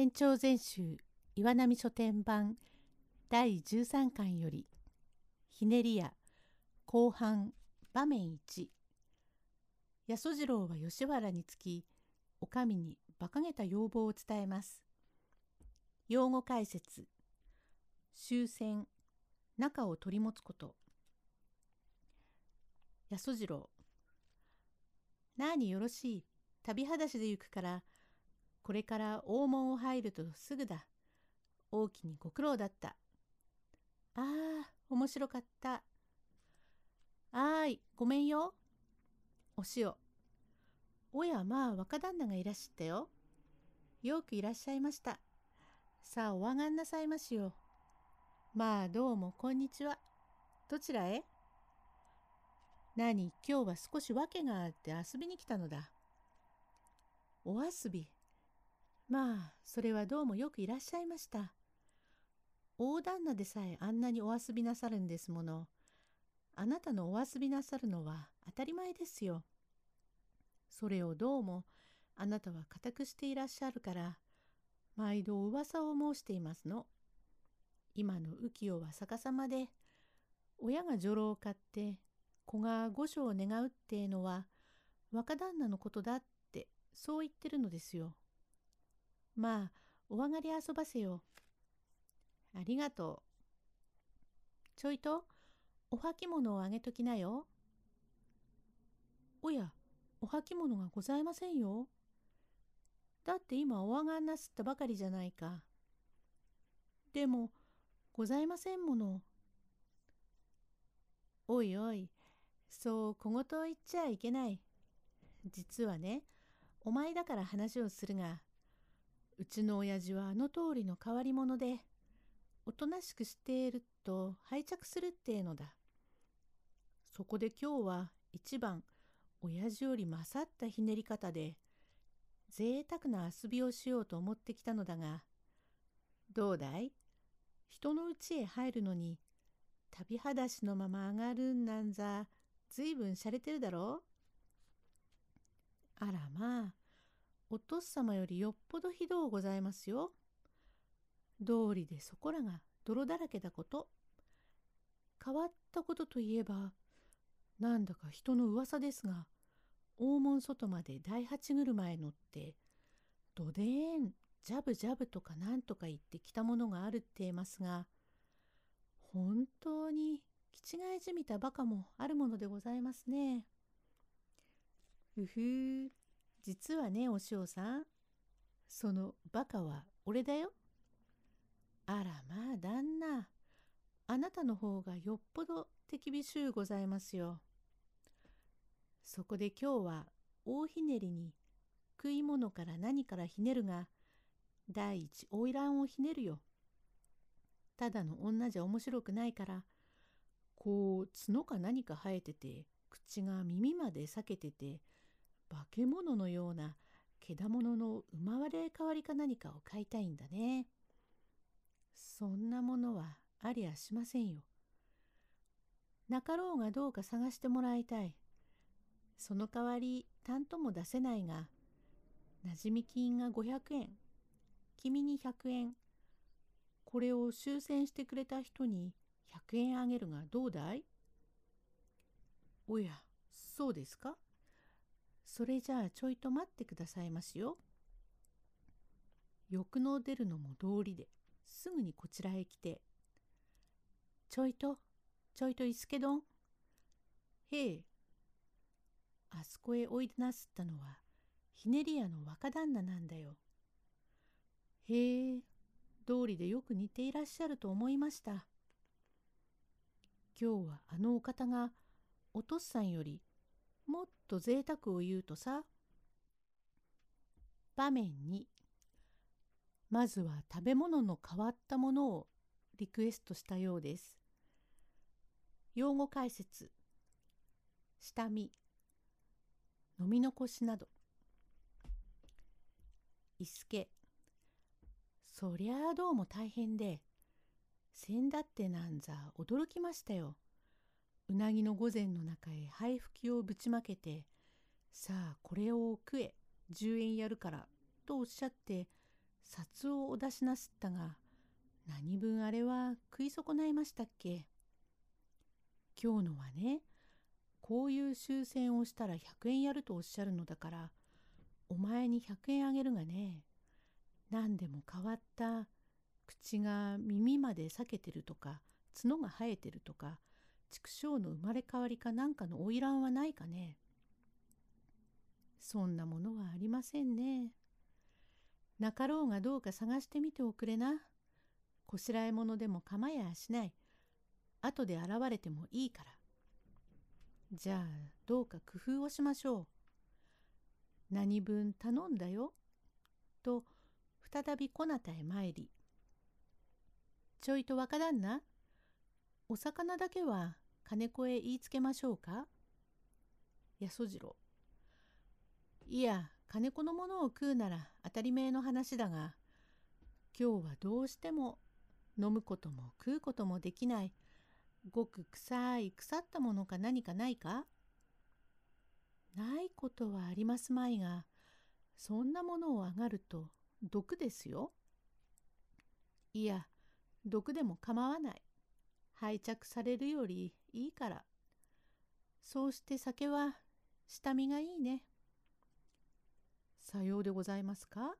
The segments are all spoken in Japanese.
延長全集岩波書店版第13巻よりひねりや後半場面1八十次郎は吉原につきお上に馬鹿げた要望を伝えます。用語解説。終戦中を取り持つこと。八十次郎なあによろしい。旅裸足で行くからこれから大門を入るとすぐだ。大きにご苦労だった。ああ、面白かった。あーい、ごめんよ。お塩。おやまあ若旦那がいらっしゃったよ。よくいらっしゃいました。さあお上がんなさいましよ。まあどうもこんにちは。どちらへ？何今日は少し訳があって遊びに来たのだ。お遊びまあそれはどうもよくいらっしゃいました。大旦那でさえあんなにお遊びなさるんですもの。あなたのお遊びなさるのは当たり前ですよ。それをどうもあなたは固くしていらっしゃるから毎度噂を申していますの。今の浮世は逆さまで親が女郎を買って子が御所を願うってえのは若旦那のことだってそう言ってるのですよ。まあ、お上がり遊ばせよ。ありがとう。ちょいと、お履物をあげときなよ。おや、お履物がございませんよ。だって今お上がんなすったばかりじゃないか。でも、ございませんもの。おいおい、そう小言を言っちゃいけない。実はね、お前だから話をするが、うちの親父はあの通りの変わり者で、おとなしくしていると拝着するってえのだ。そこで今日は一番親父より勝ったひねり方で、贅沢な遊びをしようと思ってきたのだが、どうだい？人の家へ入るのに、旅裸足のまま上がるんなんざ、ずいぶんしゃれてるだろう？あらまあ、お父様よりよっぽどひどうございますよ。道理でそこらが泥だらけだこと。変わったことといえば、なんだか人の噂ですが、大門外まで第八車へ乗って、どでーん、ジャブジャブとかなんとか言ってきたものがあるって言いますが、本当に気違いじみたバカもあるものでございますね。うふー、実はね、お塩さん。そのバカは俺だよ。あらまあ、旦那。あなたの方がよっぽど手厳しゅうございますよ。そこで今日は大ひねりに食い物から何からひねるが、第一花魁をひねるよ。ただの女じゃ面白くないから、こう角か何か生えてて、口が耳まで裂けてて、化け物のようなけだものの生まれ変わりか何かを買いたいんだね。そんなものはありゃしませんよ。なかろうがどうか探してもらいたい。その代わり担とも出せないが、なじみ金が500円、君に100円、これを終戦してくれた人に100円あげるがどうだい？おや、そうですか？それじゃあちょいと待ってくださいますよ。欲の出るのも道理ですぐにこちらへ来て、ちょいと、ちょいといすけどん。へえ、あそこへおいでなすったのは、ひねり屋の若旦那なんだよ。へえ、道理でよく似ていらっしゃると思いました。今日はあのお方がお父さんよりもっと贅沢を言うとさ場面にまずは食べ物の変わったものをリクエストしたようです。用語解説下見飲み残しなど伊助そりゃあどうも大変でせんだってなんざ驚きましたよ。うなぎの御膳の中へ灰吹きをぶちまけて、さあこれを食え、10円やるから、とおっしゃって、札をお出しなすったが、何分あれは食い損ないましたっけ?今日のはね、こういう終戦をしたら100円やるとおっしゃるのだから、お前に100円あげるがね、何でも変わった口が耳まで裂けてるとか角が生えてるとか畜生の生まれ変わりかなんかの花魁はないかねそんなものはありませんね。なかろうがどうか探してみておくれな。こしらえ物でも構やしない。後で現れてもいいから。じゃあ、どうか工夫をしましょう。何分頼んだよ。と、再びこなたへ参り。ちょいと若旦那、お魚だけは金子へ言いつけましょうか？やそじろ。いや、金子のものを食うなら当たり前の話だが、今日はどうしても飲むことも食うこともできない、ごく臭い腐ったものか何かないか？ないことはありますまいが、そんなものをあがると毒ですよ。いや、毒でも構わない。拝着されるよりいいから。そうして酒は下見がいいね。さようでございますか？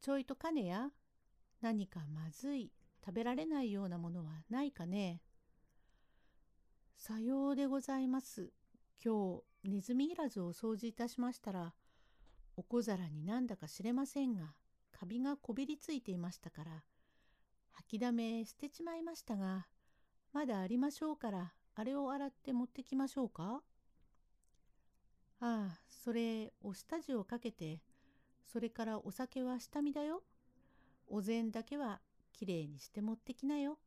ちょいと金や何かまずい食べられないようなものはないかねさようでございます。今日ネズミいらずを掃除いたしましたらお小皿になんだか知れませんがカビがこびりついていましたから吐きだめ捨てちまいましたがまだありましょうからあれを洗って持ってきましょうか？ああそれお下地をかけてそれからお酒は下見だよ。お膳だけはきれいにして持ってきなよ。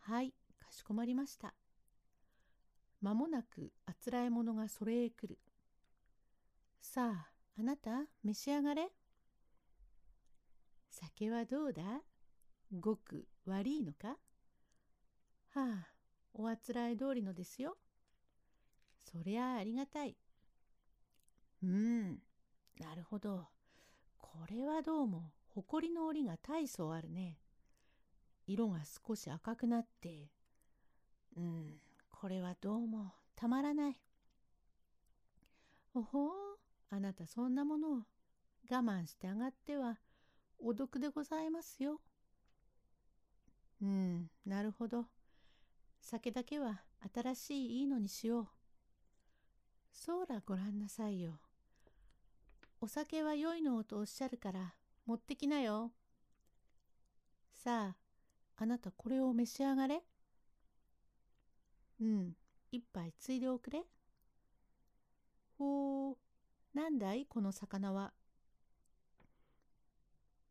はいかしこまりました。まもなくあつらえ者がそれへ来る。さあ、あなた召し上がれ。酒はどうだ？ごく悪いのか？あ、おあつらえ通りのですよ。そりゃあありがたい。うん、なるほど。これはどうも、ほこりの折が大層あるね。色が少し赤くなって、うん、これはどうもたまらない。おほう、あなたそんなものを我慢してあがってはお毒でございますよ。うん、なるほど。酒だけは新しいいいのにしよう。そうらごらんなさいよ。お酒は良いのをとおっしゃるから持ってきなよ。さあ、あなたこれを召し上がれ。うん、一杯ついでおくれ。ほう、なんだいこの魚は。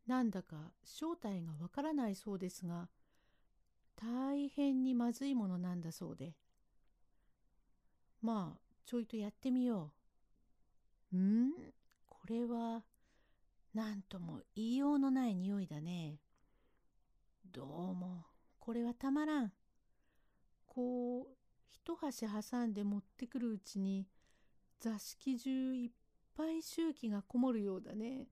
なんだか正体がわからないそうですが、大変にまずいものなんだそうで。まあ、ちょいとやってみよう。ん？これは、なんとも言いようのない匂いだね。どうも、これはたまらん。こう、一箸挟んで持ってくるうちに、座敷中いっぱい周期がこもるようだね。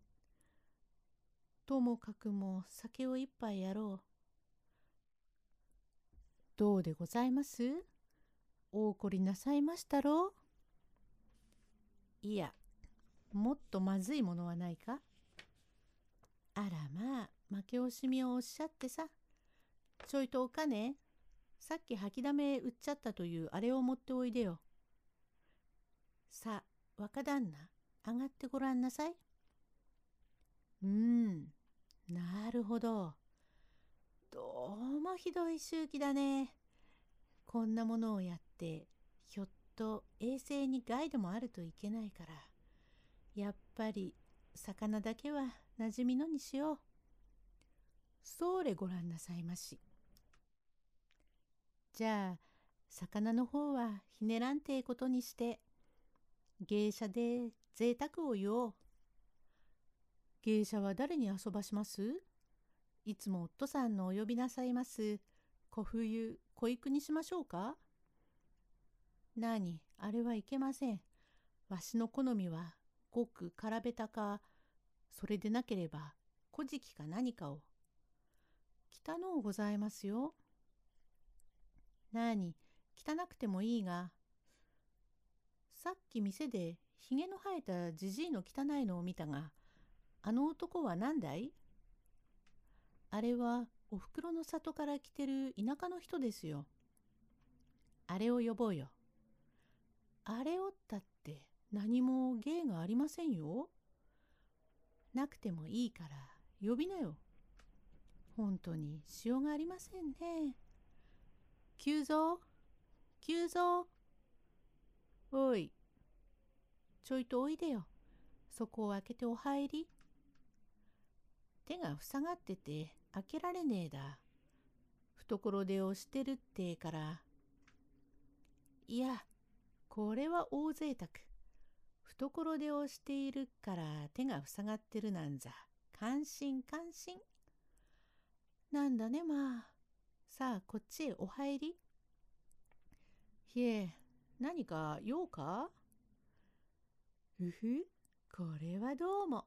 ともかくも酒を一杯やろう。どうでございます？お怒りなさいましたろ？ういや、もっとまずいものはないか？あらまあ、負け惜しみをおっしゃってさ。ちょいとお金、さっき吐きだめ売っちゃったというあれを持っておいでよ。さあ、若旦那、上がってごらんなさい。うん、なるほど。どうもひどい周期だね。こんなものをやって、ひょっと衛生に害でもあるといけないから、やっぱり魚だけはなじみのにしよう。そうれごらんなさいまし。じゃあ、魚の方はひねらんてえことにして、芸者で贅沢を言おう。芸者は誰に遊ばします？いつも夫さんのお呼びなさいます。小冬、小育にしましょうか？なに、あれはいけません。わしの好みは、ごく空べたか、それでなければ古事記か何かを。汚うございますよ。なに、汚くてもいいが、さっき店でひげの生えたじじいの汚いのを見たが、あの男は何だい？あれはおふくろの里から来てる田舎の人ですよ。あれを呼ぼうよ。あれをったって何も芸がありませんよ。なくてもいいから呼びなよ。本当にしようがありませんね。急増急増おい。ちょいとおいでよ。そこを開けてお入り。手が塞がってて開けられねえだ。懐手をしてるってから。いや、これは大贅沢。懐手をしているから手が塞がってるなんざ。感心感心。なんだねまあ。さあこっちへお入り。ひえ、何か用か？うふ、これはどうも。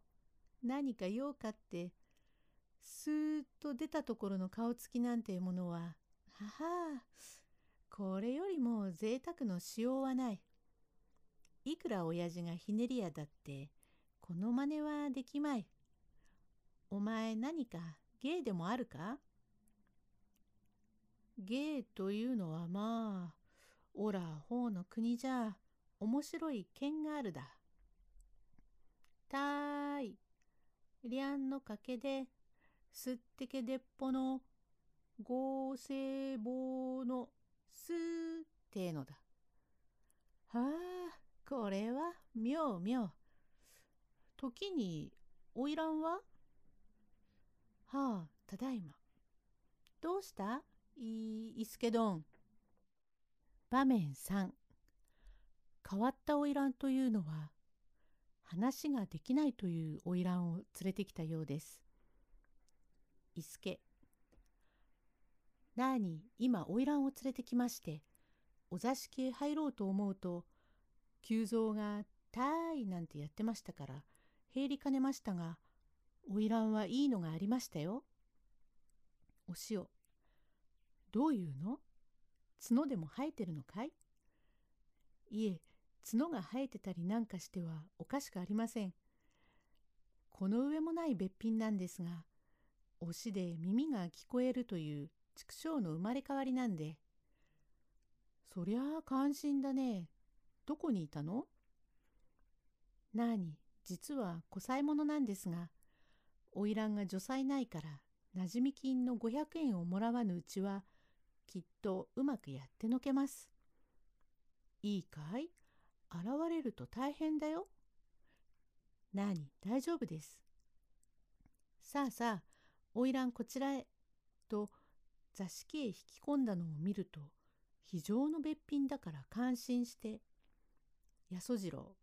何か用かって、スーッと出たところの顔つきなんていうものは、ははこれよりも贅沢のしようはない。いくら親父がひねり屋だって、この真似はできまい。お前何か芸でもあるか？芸というのはまあ、おらほうの国じゃ面白い剣があるだ。たーい、りゃんのかけで、すってけでっぽの、合成棒の、すーってのだ。はあ、これは妙妙。時に、おいらんははあ、ただいま。どうした？い、いすけどん。場面3変わった花魁というのは話ができないという花魁を連れてきたようです。伊助なあに今花魁を連れてきましてお座敷へ入ろうと思うと久蔵が「たーい」なんてやってましたから入りかねましたが花魁はいいのがありましたよ。お塩どういうの？角でも生えてるのかい？いえ、角が生えてたりなんかしてはおかしくありません。この上もないべっぴんなんですが、推しで耳が聞こえるという畜生の生まれ変わりなんで。そりゃあ感心だね。どこにいたの？なに、実は小さいものなんですが、花魁が女妻ないから、なじみ金の500円をもらわぬうちは、きっとうまくやってのけます。いいかい？現れると大変だよ。なに、大丈夫です。さあさあ、花魁こちらへ。と座敷へ引き込んだのを見ると、非常のべっぴんだから感心して、やそじろ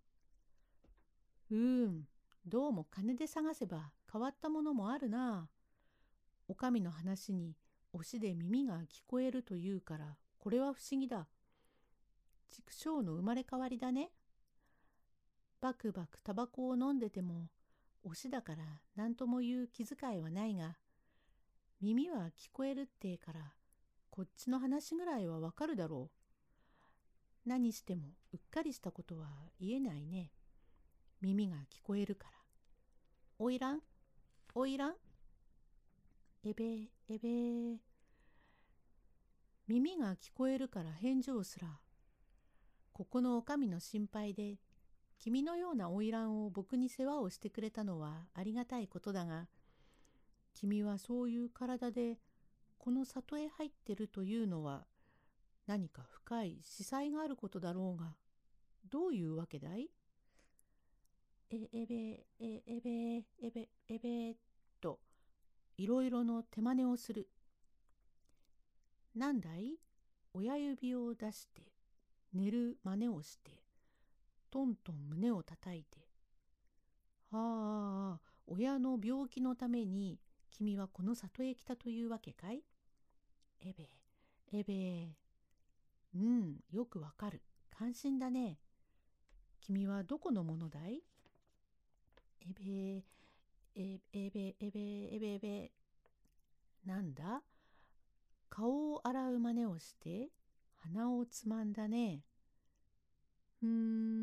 う。ーん、どうも金で探せば変わったものもあるな。お上の話に推しで耳が聞こえるというから、これは不思議だ。畜生の生まれ変わりだね。バクバクタバコを飲んでても、推しだから何とも言う気遣いはないが、耳は聞こえるってえから、こっちの話ぐらいはわかるだろう。何してもうっかりしたことは言えないね。耳が聞こえるから。おいらん？おいらん？えべえ、えべえ。耳が聞こえるから返事をすら。ここのお上の心配で、君のような花魁を僕に世話をしてくれたのはありがたいことだが、君はそういう体でこの里へ入ってるというのは何か深い司祭があることだろうが、どういうわけだい？え、えべ、え、えべ、えべ、えべ、と、いろいろの手真似をする。なんだい？親指を出して、寝る真似をして、トントン胸をたたいて。はあ、親の病気のために君はこの里へ来たというわけかい？えべ、えべ。うん、よくわかる。感心だね。君はどこのものだい？えべ、え、えべ、えべ、えべ、えべ。なんだ？顔を洗う真似をして鼻をつまんだね。ふー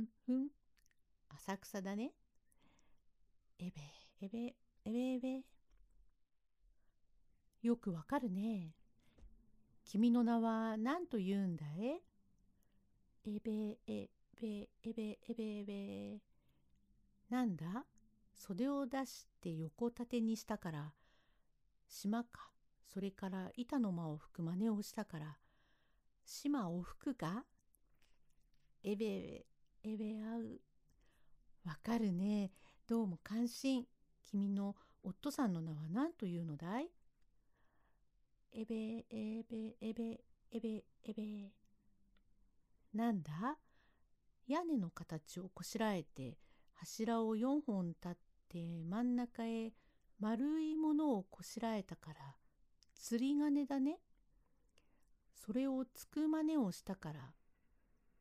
ん、ふん。浅草だね。えべ、えべ、えべ、えべ。よくわかるね。君の名は何と言うんだい？えべ、えべ、えべ、えべ、えべえ。なんだ？袖を出して横立てにしたから、島か、それから板の間を吹く真似をしたから、島を吹くかえべえべ、えべあう。わかるね。どうも感心。君の夫さんの名は何というのだい？えべえべえべえべえべ。なんだ？屋根の形をこしらえて柱を4本立って真ん中へ丸いものをこしらえたから釣り鐘だね。それをつく真似をしたから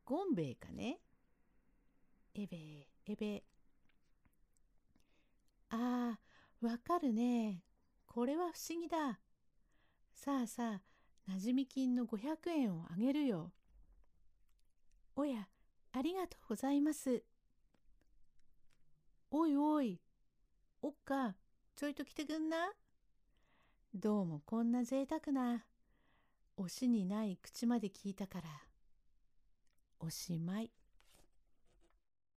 ゴンベエかね。えべえべ。ああ、わかるね。これは不思議だ。さあさあ、なじみ金の500円をあげるよ。おや、ありがとうございます。おいおい、おっか、ちょいと来てくんな。どうもこんな贅沢な、おしにない口まで聞いたから、おしまい。